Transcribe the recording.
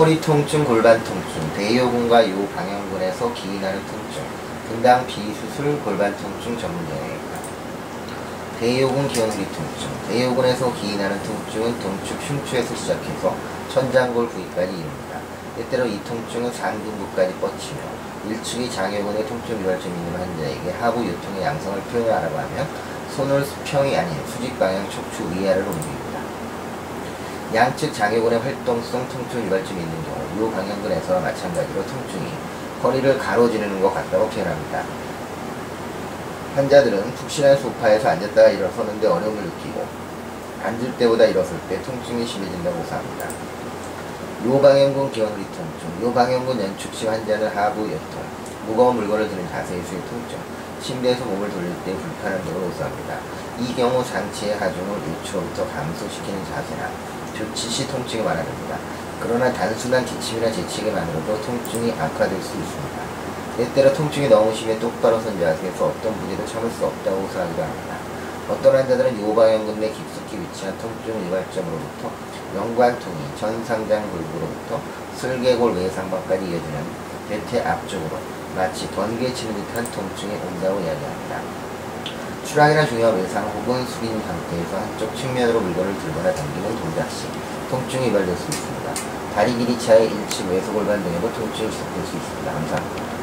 허리 통증, 골반 통증, 대요근과 요 방향근에서 기인하는 통증, 분당 비수술 골반 통증 전문의입니다. 대요근 기원후리 통증, 대요근에서 기인하는 통증은 동축 흉추에서 시작해서 천장골 부위까지 이릅니다. 때때로 이 통증은 상등부까지 뻗치며 일축이 장요근의 통증 유발점이 있는 환자에게 하부 요통의 양성을 표현하라고 하면 손을 수평이 아닌 수직 방향 척추 위아래로 옮깁니다. 양측 장요근의 활동성 통증 유발점이 있는 경우 요 방향근에서와 마찬가지로 통증이 허리를 가로지르는 것 같다고 표현합니다. 환자들은 푹신한 소파에서 앉았다가 일어서는데 어려움을 느끼고 앉을 때보다 일어설 때 통증이 심해진다고 호소합니다. 요방형근 기원후리 통증, 요방형근 연축시 환자는 하부 요통, 무거운 물건을 드는 자세에서의 통증, 침대에서 몸을 돌릴 때 불편한 등을 호소합니다. 이 경우 상체의 하중을 우측으로부터 감소시키는 자세나 조치 시 통증이 완화됩니다. 그러나 단순한 기침이나 재채기만으로도 통증이 악화될 수 있습니다. 때때로 통증이 너무 심해 똑바로 선 자세에서 어떤 무게도 참을 수 없다고 호소하기도 합니다. 어떤 환자들은 요방형근 내 깊숙이 위치한 통증 유발점으로부터 연관통이 전상장 골부로부터 슬개골 외상방까지 이어지는 대퇴 앞쪽으로 마치 번개 치는 듯한 통증이 온다고 이야기합니다. 추락이나 중요한 외상 혹은 숙인 상태에서 한쪽 측면으로 물건을 들거나 당기는 동작 시 통증이 유발될 수 있습니다. 다리 길이 차의 일치 외소 골반 등에도 통증이 시작될 수 있습니다. 감사합니다.